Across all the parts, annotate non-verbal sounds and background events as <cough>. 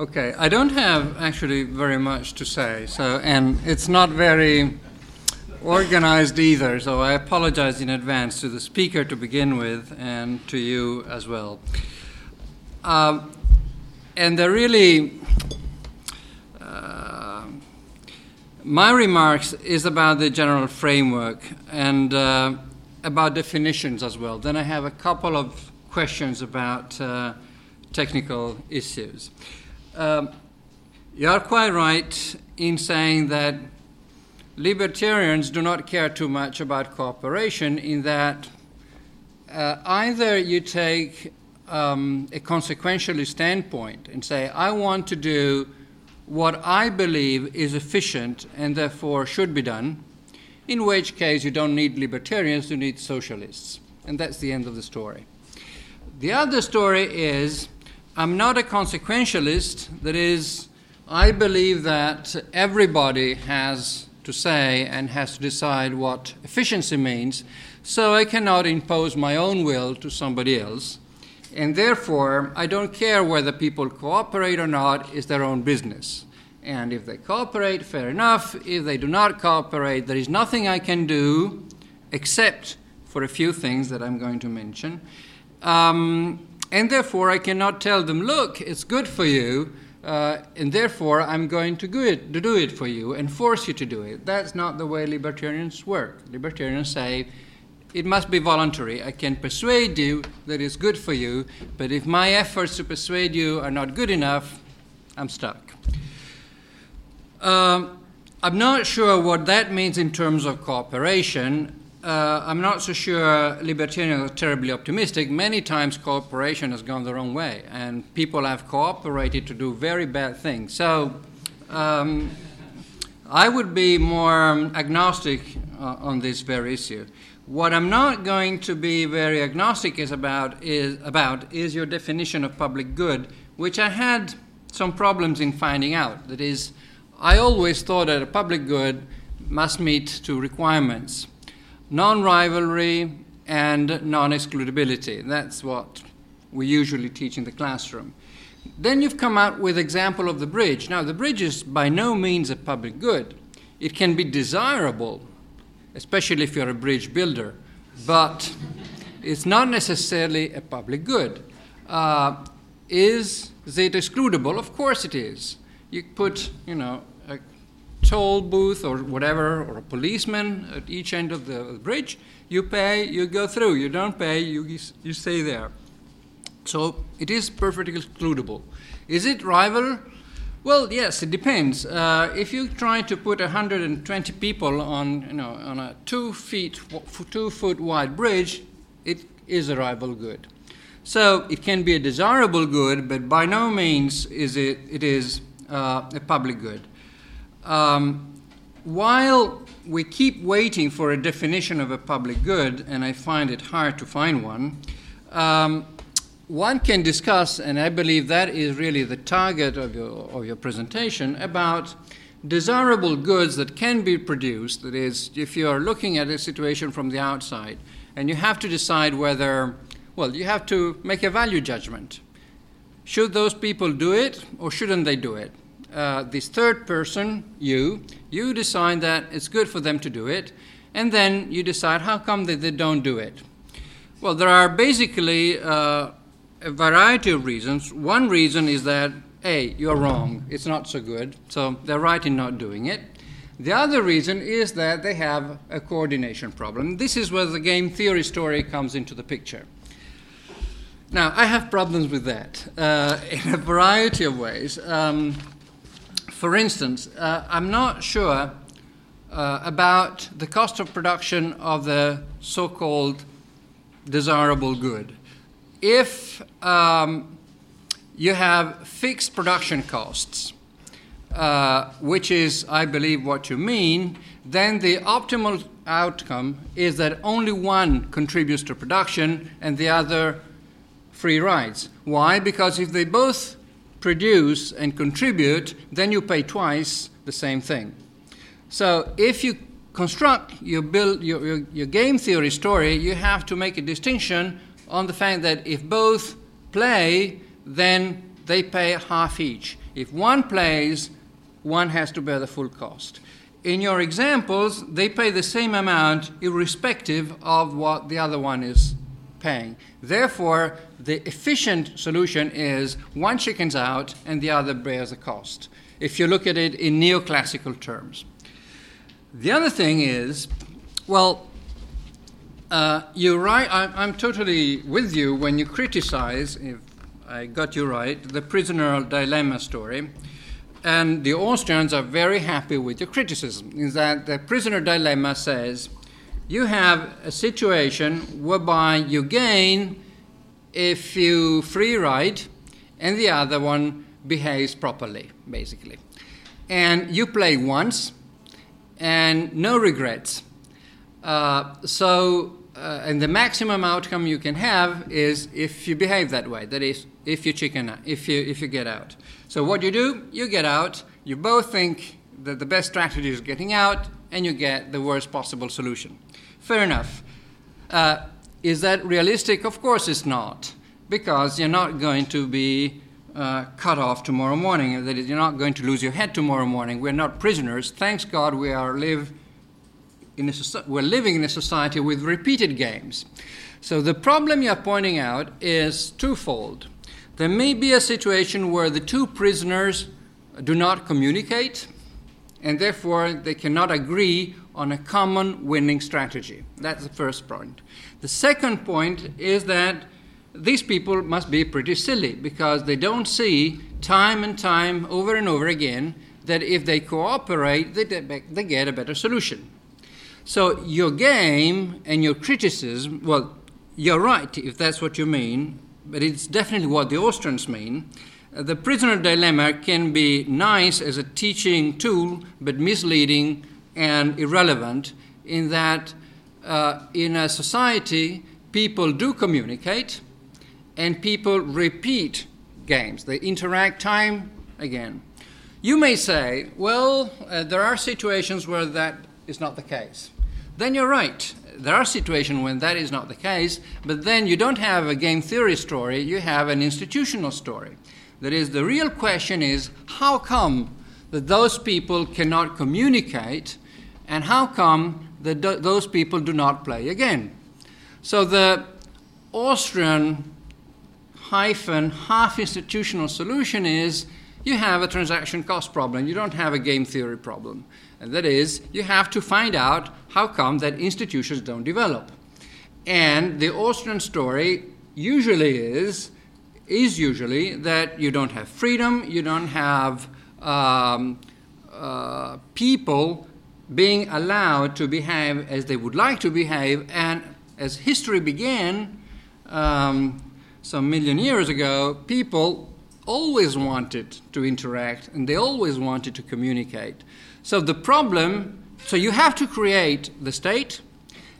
Okay, I don't have actually very much to say, so and it's not very organized either, so I apologize in advance to the speaker to begin with and to you as well. Um, and they're really, uh, my remarks is about the general framework and uh, about definitions as well. Then I have a couple of questions about uh, technical issues. Um, you are quite right in saying that libertarians do not care too much about cooperation, in that uh, either you take um, a consequentialist standpoint and say, I want to do what I believe is efficient and therefore should be done, in which case you don't need libertarians, you need socialists. And that's the end of the story. The other story is I'm not a consequentialist. That is, I believe that everybody has to say and has to decide what efficiency means, so I cannot impose my own will to somebody else. And therefore, I don't care whether people cooperate or not, it's their own business. And if they cooperate, fair enough. If they do not cooperate, there is nothing I can do except for a few things that I'm going to mention. Um, and therefore, I cannot tell them, look, it's good for you, uh, and therefore I'm going to do, it, to do it for you and force you to do it. That's not the way libertarians work. Libertarians say, it must be voluntary. I can persuade you that it's good for you, but if my efforts to persuade you are not good enough, I'm stuck. Um, I'm not sure what that means in terms of cooperation uh, I'm not so sure libertarians are terribly optimistic. Many times cooperation has gone the wrong way, and people have cooperated to do very bad things. So um, I would be more agnostic uh, on this very issue. What I'm not going to be very agnostic is about is about is your definition of public good, which I had some problems in finding out. That is, I always thought that a public good must meet two requirements non rivalry, and non excludability. That's what we usually teach in the classroom. Then you've come out with example of the bridge. Now the bridge is by no means a public good. It can be desirable, especially if you're a bridge builder, but it's not necessarily a public good. Uh, is it excludable? Of course it is. You put, you know, toll booth or whatever, or a policeman at each end of the bridge. You pay, you go through. You don't pay, you, you stay there. So it is perfectly excludable. Is it rival? Well, yes, it depends. Uh, if you try to put 120 people on, you know, on a two feet, two foot wide bridge, it is a rival good. So it can be a desirable good, but by no means is it, it is uh, a public good. Um, while we keep waiting for a definition of a public good, and I find it hard to find one, um, one can discuss, and I believe that is really the target of your, of your presentation, about desirable goods that can be produced. That is, if you are looking at a situation from the outside, and you have to decide whether, well, you have to make a value judgment. Should those people do it, or shouldn't they do it? Uh, this third person, you, you decide that it's good for them to do it, and then you decide how come that they don't do it. Well, there are basically uh, a variety of reasons. One reason is that, A, you're wrong, it's not so good, so they're right in not doing it. The other reason is that they have a coordination problem. This is where the game theory story comes into the picture. Now, I have problems with that uh, <laughs> in a variety of ways. Um, for instance, uh, I'm not sure uh, about the cost of production of the so called desirable good. If um, you have fixed production costs, uh, which is, I believe, what you mean, then the optimal outcome is that only one contributes to production and the other free rides. Why? Because if they both produce and contribute, then you pay twice the same thing. So if you construct your, build, your, your, your, game theory story, you have to make a distinction on the fact that if both play, then they pay half each. If one plays, one has to bear the full cost. In your examples, they pay the same amount irrespective of what the other one is paying. Therefore, the efficient solution is one chicken's out and the other bears the cost, if you look at it in neoclassical terms. The other thing is, well, uh, you're right, I'm, I'm, totally with you when you criticize, if I got you right, the prisoner dilemma story. And the Austrians are very happy with your criticism, is that the prisoner dilemma says you have a situation whereby you gain if you free ride and the other one behaves properly, basically. And you play once and no regrets. Uh, so, uh, and the maximum outcome you can have is if you behave that way. That is, if you chicken, out, if you if you get out. So what you do, you get out. You both think that the best strategy is getting out, and you get the worst possible solution. Fair enough. Uh, is that realistic? Of course it's not, because you're not going to be uh, cut off tomorrow morning. That is, you're not going to lose your head tomorrow morning. We're not prisoners. Thanks God, we are live in a, we're living in a society with repeated games. So the problem you're pointing out is twofold. There may be a situation where the two prisoners do not communicate, and therefore they cannot agree on a common winning strategy. That's the first point. The second point is that these people must be pretty silly because they don't see time and time over and over again that if they cooperate, they, they get a better solution. So your game and your criticism, well, you're right if that's what you mean, but it's definitely what the Austrians mean. The prisoner dilemma can be nice as a teaching tool, but misleading and irrelevant in that uh, in a society, people do communicate and people repeat games. They interact time again. You may say, well, uh, there are situations where that is not the case. Then you're right. There are situations when that is not the case, but then you don't have a game theory story, you have an institutional story. That is, the real question is how come that those people cannot communicate and how come that those people do not play again? So the Austrian hyphen half institutional solution is you have a transaction cost problem. You don't have a game theory problem. And that is, you have to find out how come that institutions don't develop. And the Austrian story usually is, is usually that you don't have freedom, you don't have um, uh, people being allowed to behave as they would like to behave. And as history began um, some million years ago, people always wanted to interact and they always wanted to communicate. So the problem, so you have to create the state,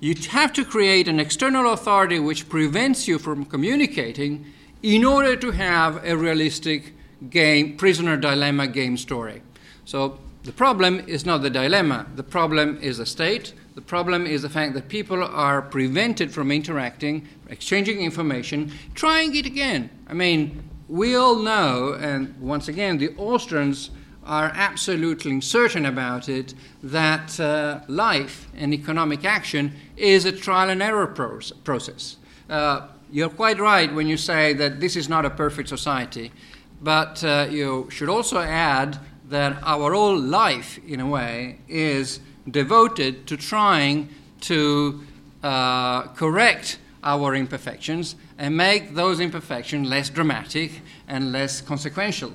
you have to create an external authority which prevents you from communicating in order to have a realistic game, prisoner dilemma game story. So the problem is not the dilemma, the problem is the state. The problem is the fact that people are prevented from interacting, exchanging information, trying it again. I mean, we all know, and once again, the Austrians are absolutely certain about it, that uh, life and economic action is a trial and error process. Uh, you're quite right when you say that this is not a perfect society, but uh, you should also add that our whole life, in a way, is devoted to trying to uh, correct our imperfections and make those imperfections less dramatic and less consequential.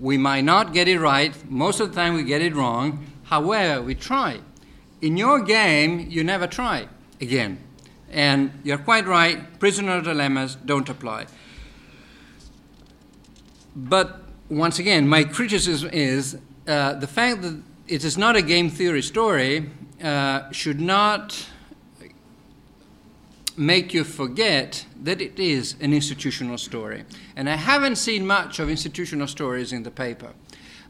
We might not get it right, most of the time we get it wrong, however, we try. In your game, you never try again. And you're quite right, prisoner dilemmas don't apply. But once again, my criticism is uh, the fact that it is not a game theory story uh, should not make you forget that it is an institutional story. And I haven't seen much of institutional stories in the paper.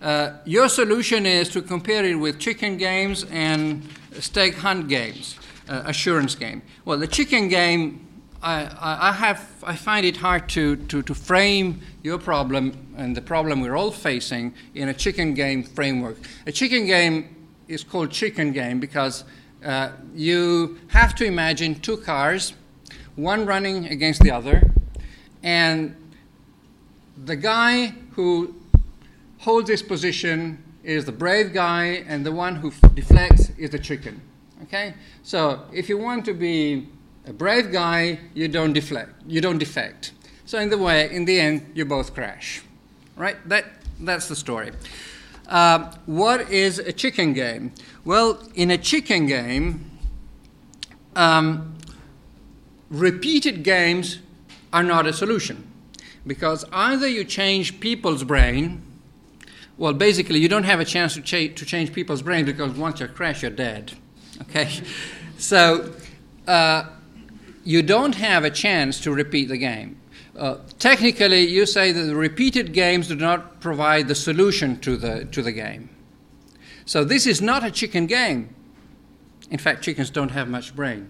Uh, your solution is to compare it with chicken games and stag hunt games, uh, assurance game. Well, the chicken game I, I, have, I find it hard to, to, to frame your problem and the problem we're all facing in a chicken game framework. A chicken game is called chicken game because uh, you have to imagine two cars, one running against the other, and the guy who holds this position is the brave guy, and the one who deflects is the chicken. Okay? So if you want to be a brave guy, you don't deflect, you don't defect. So in the way, in the end, you both crash. Right? That, that's the story. Uh, what is a chicken game? Well, in a chicken game, um, repeated games are not a solution because either you change people's brain well basically you don't have a chance to, cha- to change people's brain because once you crash you're dead okay <laughs> so uh, you don't have a chance to repeat the game. Uh, technically, you say that the repeated games do not provide the solution to the, to the game. So this is not a chicken game. In fact, chickens don't have much brain.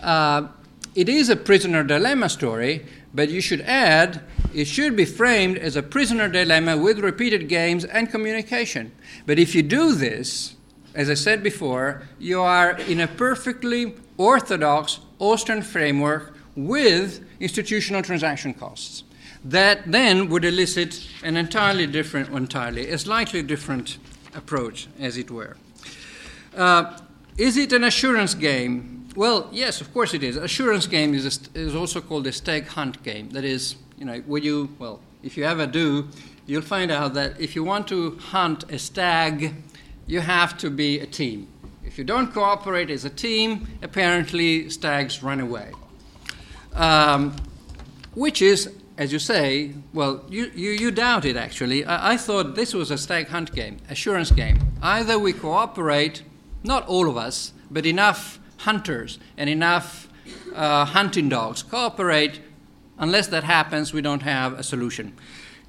Uh, it is a prisoner dilemma story, but you should add it should be framed as a prisoner dilemma with repeated games and communication. But if you do this, as I said before, you are in a perfectly orthodox Austrian framework with institutional transaction costs. That then would elicit an entirely different, entirely, a slightly different approach, as it were. Uh, is it an assurance game? Well, yes, of course it is. Assurance game is, a, is also called a stag hunt game. That is, you know, would you, well, if you ever do, you'll find out that if you want to hunt a stag, you have to be a team. If you don't cooperate as a team, apparently stags run away. Um, which is, as you say, well, you, you, you doubt it actually. I, I thought this was a stag hunt game, assurance game. Either we cooperate, not all of us, but enough hunters and enough uh, hunting dogs cooperate. Unless that happens, we don't have a solution.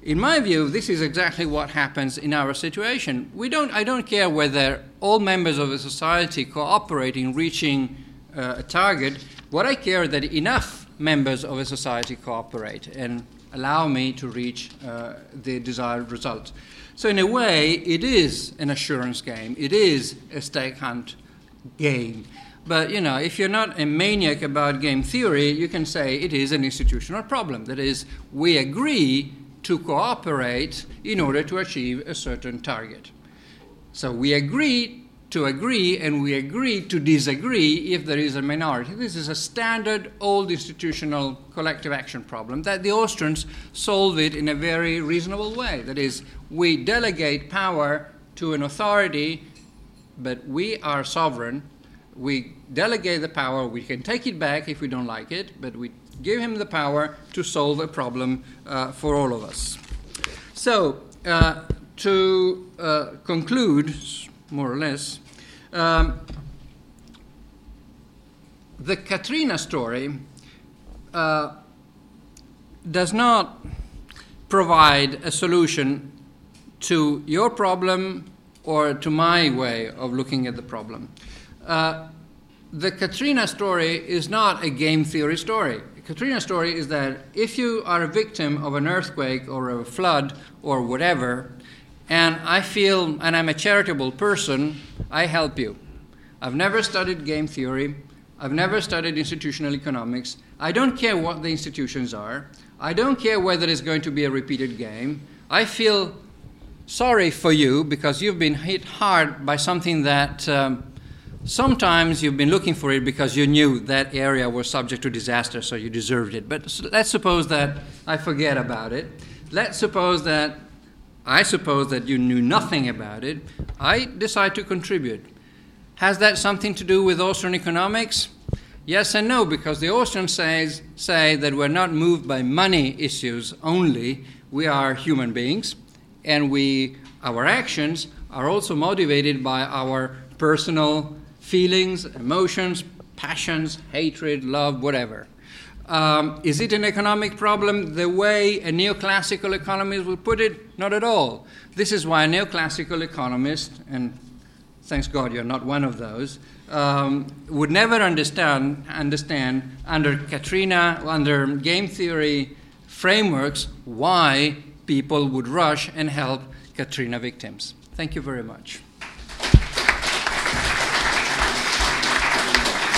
In my view, this is exactly what happens in our situation. We don't, I don't care whether all members of a society cooperate in reaching uh, a target. What I care is that enough members of a society cooperate and allow me to reach uh, the desired result. So, in a way, it is an assurance game. It is a stag hunt game. But you know, if you're not a maniac about game theory, you can say it is an institutional problem. That is, we agree to cooperate in order to achieve a certain target. So we agree to agree and we agree to disagree if there is a minority. This is a standard old institutional collective action problem that the Austrians solve it in a very reasonable way. That is, we delegate power to an authority, but we are sovereign. We delegate the power, we can take it back if we don't like it, but we give him the power to solve a problem uh, for all of us. So, uh, to uh, conclude, more or less, um, the Katrina story uh, does not provide a solution to your problem or to my way of looking at the problem. Uh, the Katrina story is not a game theory story. Katrina story is that if you are a victim of an earthquake or a flood or whatever, and I feel, and I'm a charitable person, I help you. I've never studied game theory. I've never studied institutional economics. I don't care what the institutions are. I don't care whether it's going to be a repeated game. I feel sorry for you because you've been hit hard by something that um, Sometimes you've been looking for it because you knew that area was subject to disaster, so you deserved it. But let's suppose that I forget about it. Let's suppose that I suppose that you knew nothing about it. I decide to contribute. Has that something to do with Austrian economics? Yes and no, because the Austrians says, say that we're not moved by money issues only. We are human beings, and we, our actions are also motivated by our personal feelings, emotions, passions, hatred, love, whatever. Um, is it an economic problem the way a neoclassical economist would put it? Not at all. This is why a neoclassical economist, and thanks God you're not one of those, um, would never understand, understand under Katrina, under game theory frameworks, why people would rush and help Katrina victims. Thank you very much.